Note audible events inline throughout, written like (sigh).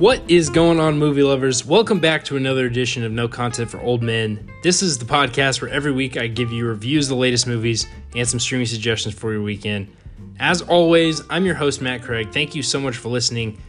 What is going on, movie lovers? Welcome back to another edition of No Content for Old Men. This is the podcast where every week I give you reviews of the latest movies and some streaming suggestions for your weekend. As always, I'm your host, Matt Craig. Thank you so much for listening.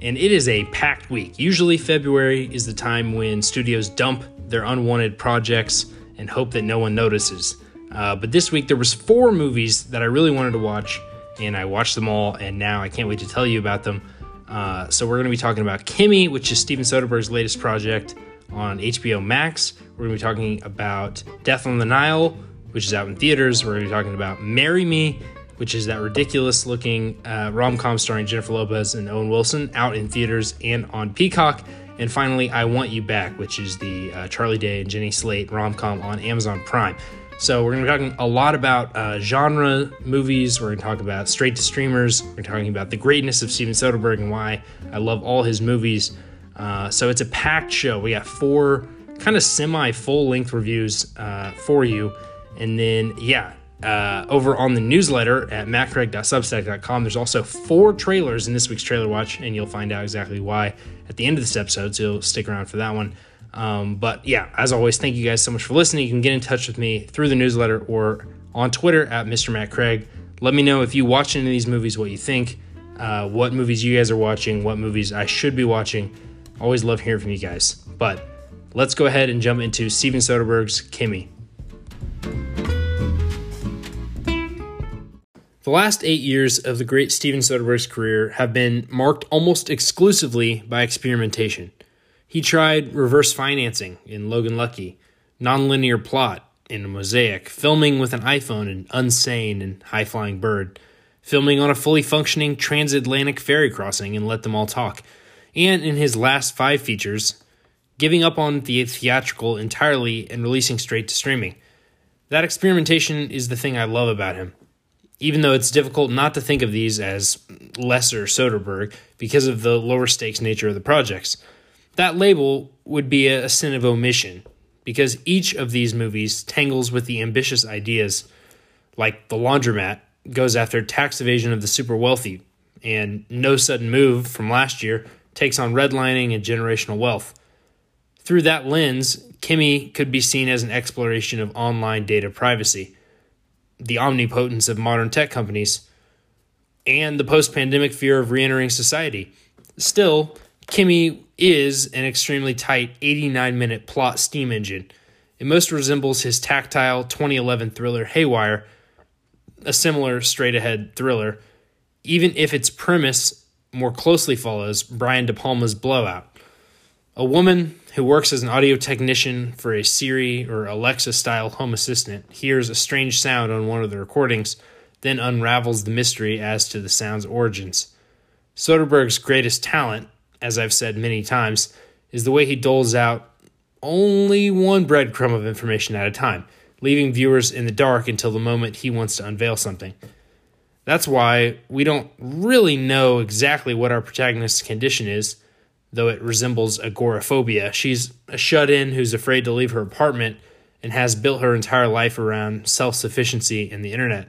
And it is a packed week. Usually, February is the time when studios dump their unwanted projects and hope that no one notices. Uh, but this week, there was four movies that I really wanted to watch, and I watched them all, and now I can't wait to tell you about them. Uh, so we're going to be talking about Kimi, which is Steven Soderbergh's latest project on HBO Max. We're going to be talking about Death on the Nile, which is out in theaters. We're going to be talking about Marry Me, which is that ridiculous looking uh, rom com starring Jennifer Lopez and Owen Wilson, out in theaters and on Peacock. And finally, I Want You Back, which is the uh, Charlie Day and Jenny Slate rom com on Amazon Prime. So we're going to be talking a lot about uh, genre movies. We're going to talk about straight to streamers. We're talking about the greatness of Steven Soderbergh and why I love all his movies. Uh, so it's a packed show. We got four kind of semi full length reviews uh, for you. And then, yeah, uh, over on the newsletter at mattcraig.substack.com, there's also four trailers in this week's Trailer Watch, and you'll find out exactly why at the end of this episode. So you'll stick around for that one. Um, but yeah, as always, thank you guys so much for listening. You can get in touch with me through the newsletter or on Twitter at Mr. Matt Craig. Let me know if you watch any of these movies, what you think, uh, what movies you guys are watching, what movies I should be watching. Always love hearing from you guys. But let's go ahead and jump into Steven Soderbergh's Kimi. The last eight years of the great Steven Soderbergh's career have been marked almost exclusively by experimentation. He tried reverse financing in Logan Lucky, nonlinear plot in Mosaic, filming with an iPhone in Unsane and High Flying Bird, filming on a fully functioning transatlantic ferry crossing in Let Them All Talk, and in his last five features, giving up on the theatrical entirely and releasing straight to streaming. That experimentation is the thing I love about him. Even though it's difficult not to think of these as lesser Soderbergh because of the lower stakes nature of the projects that label would be a sin of omission because each of these movies tangles with the ambitious ideas, like The Laundromat goes after tax evasion of the super wealthy, and No Sudden Move from last year takes on redlining and generational wealth. Through that lens, Kimi could be seen as an exploration of online data privacy, the omnipotence of modern tech companies, and the post pandemic fear of re entering society. Still, Kimi is an extremely tight 89 minute plot steam engine. It most resembles his tactile 2011 thriller Haywire, a similar straight ahead thriller, even if its premise more closely follows Brian De Palma's Blowout. A woman who works as an audio technician for a Siri or Alexa style home assistant hears a strange sound on one of the recordings, then unravels the mystery as to the sound's origins. Soderbergh's greatest talent as I've said many times, is the way he doles out only one breadcrumb of information at a time, leaving viewers in the dark until the moment he wants to unveil something. That's why we don't really know exactly what our protagonist's condition is, though it resembles agoraphobia. She's a shut in who's afraid to leave her apartment and has built her entire life around self sufficiency and the internet.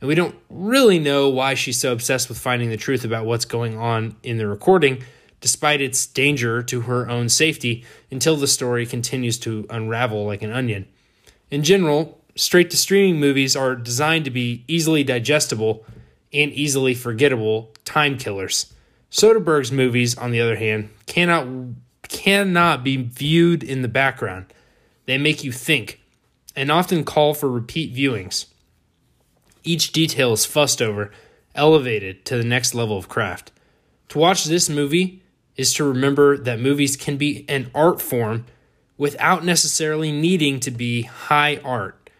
And we don't really know why she's so obsessed with finding the truth about what's going on in the recording despite its danger to her own safety, until the story continues to unravel like an onion. In general, straight to streaming movies are designed to be easily digestible and easily forgettable time killers. Soderbergh's movies, on the other hand, cannot cannot be viewed in the background. They make you think and often call for repeat viewings. Each detail is fussed over, elevated to the next level of craft. To watch this movie, is to remember that movies can be an art form without necessarily needing to be high art.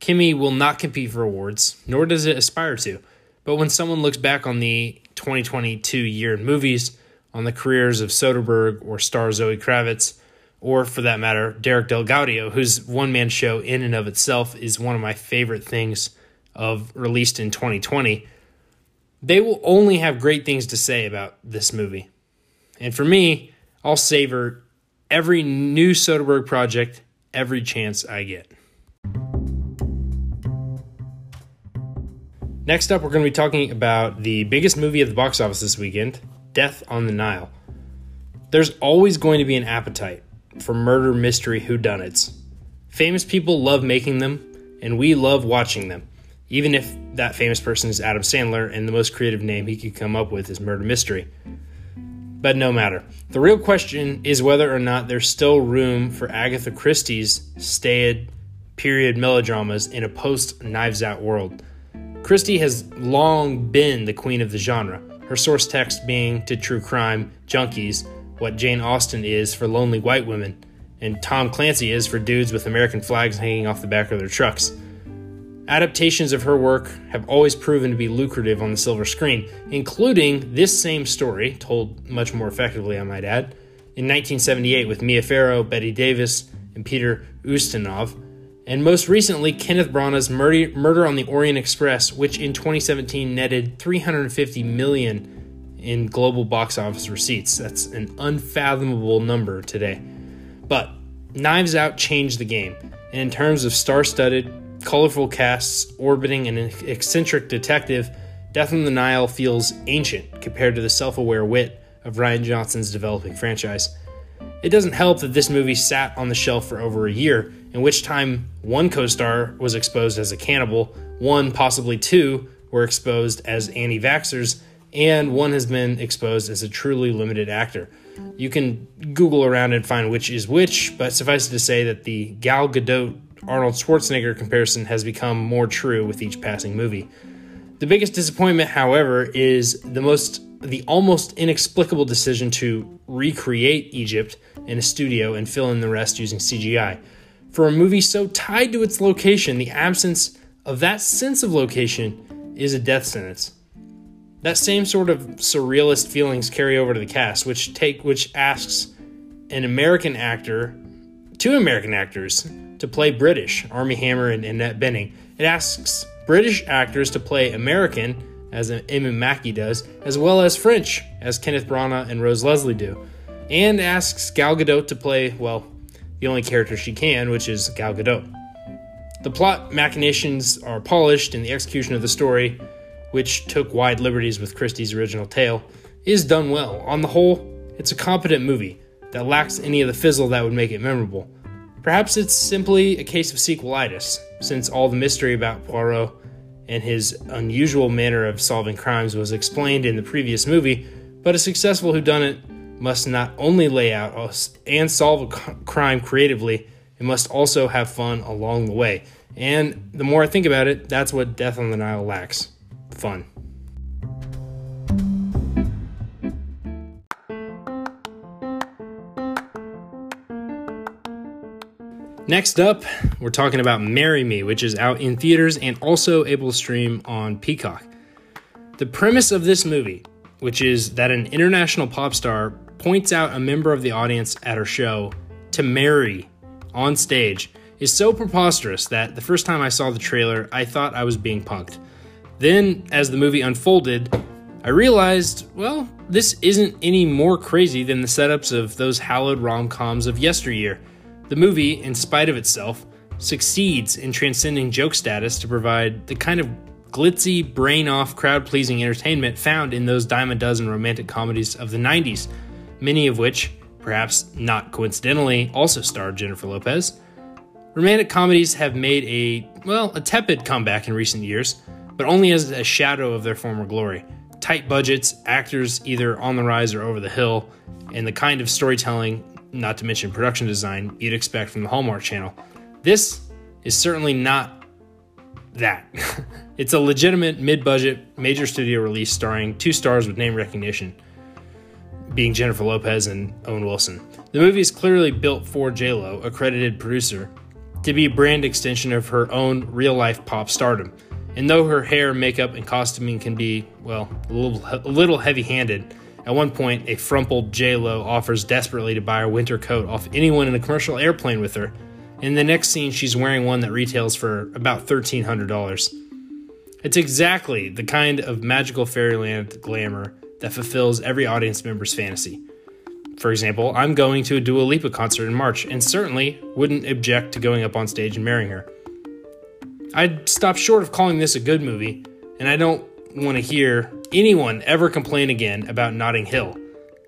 Kimi will not compete for awards, nor does it aspire to. But when someone looks back on the 2022 year in movies, on the careers of Soderbergh or star Zoe Kravitz, or for that matter, Derek DelGaudio, whose one man show in and of itself is one of my favorite things of released in 2020, they will only have great things to say about this movie. And for me, I'll savor every new Soderbergh project every chance I get. Next up, we're going to be talking about the biggest movie of the box office this weekend Death on the Nile. There's always going to be an appetite for murder mystery whodunits. Famous people love making them, and we love watching them, even if that famous person is Adam Sandler and the most creative name he could come up with is Murder Mystery. But no matter. The real question is whether or not there's still room for Agatha Christie's staid period melodramas in a post Knives Out world. Christie has long been the queen of the genre, her source text being to true crime junkies what Jane Austen is for lonely white women, and Tom Clancy is for dudes with American flags hanging off the back of their trucks. Adaptations of her work have always proven to be lucrative on the silver screen, including this same story, told much more effectively, I might add, in 1978 with Mia Farrow, Bette Davis, and Peter Ustinov, and most recently Kenneth Branagh's Murder on the Orient Express, which in 2017 netted 350 million in global box office receipts. That's an unfathomable number today. But Knives Out changed the game, and in terms of star-studded colorful casts orbiting an eccentric detective, Death on the Nile feels ancient compared to the self aware wit of Rian Johnson's developing franchise. It doesn't help that this movie sat on the shelf for over a year, in which time one co star was exposed as a cannibal, one, possibly two, were exposed as anti vaxxers, and one has been exposed as a truly limited actor. You can Google around and find which is which, but suffice it to say that the Gal Gadot Arnold Schwarzenegger comparison has become more true with each passing movie. The biggest disappointment, however, is the most the almost inexplicable decision to recreate Egypt in a studio and fill in the rest using CGI. For a movie so tied to its location, the absence of that sense of location is a death sentence. That same sort of surrealist feelings carry over to the cast, which take which asks an American actor, two American actors, to play British, Armie Hammer and Annette Bening. It asks British actors to play American, as Emma Mackey does, as well as French, as Kenneth Branagh and Rose Leslie do, and asks Gal Gadot to play, well, the only character she can, which is Gal Gadot. The plot machinations are polished, and the execution of the story, which took wide liberties with Christie's original tale, is done well. On the whole, it's a competent movie that lacks any of the fizzle that would make it memorable. Perhaps it's simply a case of sequelitis, since all the mystery about Poirot and his unusual manner of solving crimes was explained in the previous movie, but a successful whodunit must not only lay out and solve a crime creatively, it must also have fun along the way. And the more I think about it, that's what Death on the Nile lacks fun. Next up, we're talking about Marry Me, which is out in theaters and also able to stream on Peacock. The premise of this movie, which is that an international pop star points out a member of the audience at her show to marry on stage, is so preposterous that the first time I saw the trailer, I thought I was being punked. Then, as the movie unfolded, I realized, well, this isn't any more crazy than the setups of those hallowed rom coms of yesteryear. The movie, in spite of itself, succeeds in transcending joke status to provide the kind of glitzy, brain off, crowd pleasing entertainment found in those dime a dozen romantic comedies of the 90s, many of which, perhaps not coincidentally, also starred Jennifer Lopez. Romantic comedies have made a, well, a tepid comeback in recent years, but only as a shadow of their former glory. Tight budgets, actors either on the rise or over the hill, and the kind of storytelling not to mention production design, you'd expect from the Hallmark Channel. This is certainly not that. (laughs) it's a legitimate mid budget major studio release starring two stars with name recognition, being Jennifer Lopez and Owen Wilson. The movie is clearly built for JLo, a credited producer, to be a brand extension of her own real life pop stardom. And though her hair, makeup, and costuming can be, well, a little, a little heavy handed, at one point, a frumpled J-Lo offers desperately to buy a winter coat off anyone in a commercial airplane with her. In the next scene, she's wearing one that retails for about $1,300. It's exactly the kind of magical fairyland glamour that fulfills every audience member's fantasy. For example, I'm going to a Dua Lipa concert in March and certainly wouldn't object to going up on stage and marrying her. I'd stop short of calling this a good movie, and I don't want to hear anyone ever complain again about Notting Hill.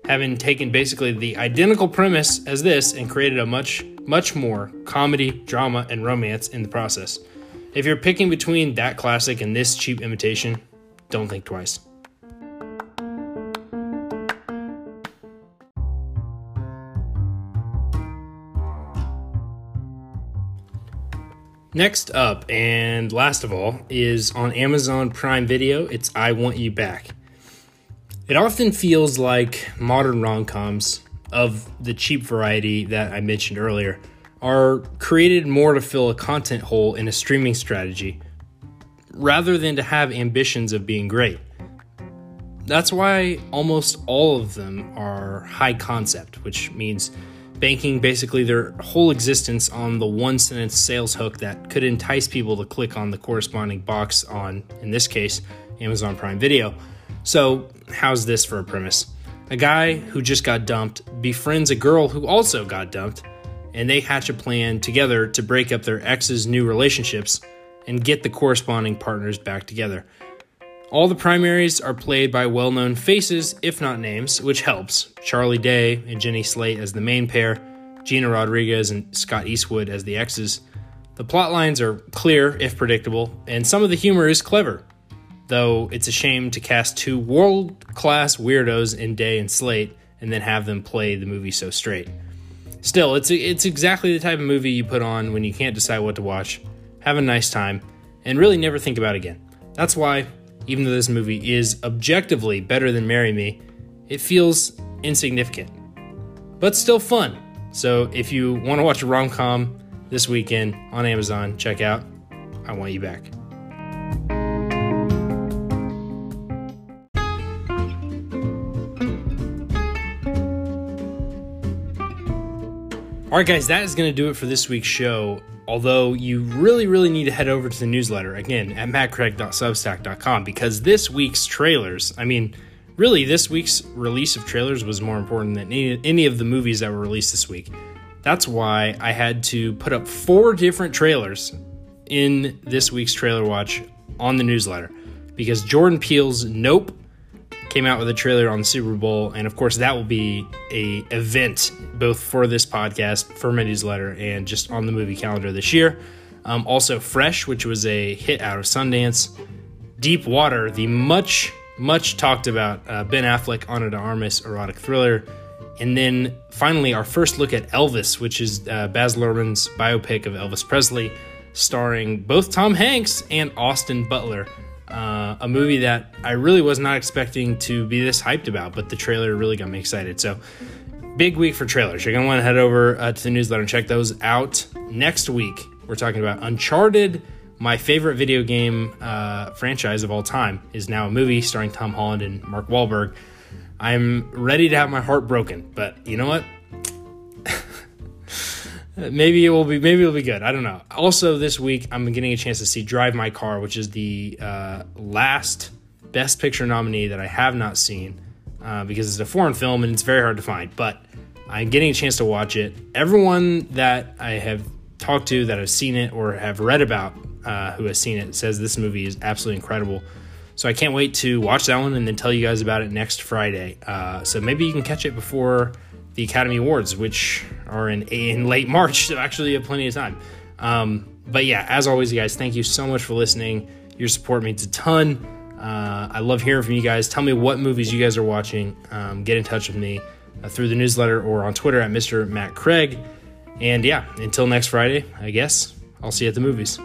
having taken basically the identical premise as this and created a much, much more comedy, drama, and romance in the process. If you're picking between that classic and this cheap imitation, don't think twice. Next up, and last of all, is on Amazon Prime Video. It's I Want You Back. It often feels like modern rom coms of the cheap variety that I mentioned earlier are created more to fill a content hole in a streaming strategy rather than to have ambitions of being great. That's why almost all of them are high concept, which means banking basically their whole existence on the one sentence sales hook that could entice people to click on the corresponding box on, in this case, Amazon Prime Video. So, how's this for a premise? A guy who just got dumped befriends a girl who also got dumped, and they hatch a plan together to break up their ex's new relationships and get the corresponding partners back together. All the primaries are played by well known faces, if not names, which helps. Charlie Day and Jenny Slate as the main pair, Gina Rodriguez and Scott Eastwood as the exes. The plot lines are clear, if predictable, and some of the humor is clever. Though it's a shame to cast two world class weirdos in Day and Slate and then have them play the movie so straight. Still, it's, it's exactly the type of movie you put on when you can't decide what to watch, have a nice time, and really never think about it again. That's why even though this movie is objectively better than Marry Me, it feels insignificant, but still fun. So if you want to watch a rom com this weekend on Amazon, check out I Want You Back. All right, guys, that is going to do it for this week's show. Although you really, really need to head over to the newsletter again at mattcraig.substack.com because this week's trailers, I mean, really, this week's release of trailers was more important than any, any of the movies that were released this week. That's why I had to put up four different trailers in this week's trailer watch on the newsletter because Jordan Peele's Nope came out with a trailer on the Super Bowl, and of course that will be a event both for this podcast, for my newsletter, and just on the movie calendar this year. Um, also, Fresh, which was a hit out of Sundance. Deep Water, the much much talked about uh, Ben Affleck Ana de Armas erotic thriller. And then finally, our first look at Elvis, which is uh, Baz Luhrmann's biopic of Elvis Presley, starring both Tom Hanks and Austin Butler. Uh, a movie that I really was not expecting to be this hyped about, but the trailer really got me excited. So, big week for trailers. You're going to want to head over uh, to the newsletter and check those out. Next week, we're talking about Uncharted. My favorite video game uh, franchise of all time is now a movie starring Tom Holland and Mark Wahlberg. I'm ready to have my heart broken, but you know what? (laughs) maybe it will be maybe it'll be good. I don't know. Also this week i'm getting a chance to see drive my car which is the uh, last best picture nominee that i have not seen uh, because it's a foreign film and it's very hard to find but i'm getting a chance to watch it. Everyone that i have talked to that have seen it or have read about uh, who has seen it says this movie is absolutely incredible. So i can't wait to watch that one and then tell you guys about it next friday. Uh, so maybe you can catch it before the Academy Awards, which are in in late March, so actually you have plenty of time. Um, but yeah, as always, you guys, thank you so much for listening. Your support means a ton. Uh, I love hearing from you guys. Tell me what movies you guys are watching. Um, get in touch with me uh, through the newsletter or on Twitter at Mr. Matt Craig. And yeah, until next Friday, I guess I'll see you at the movies.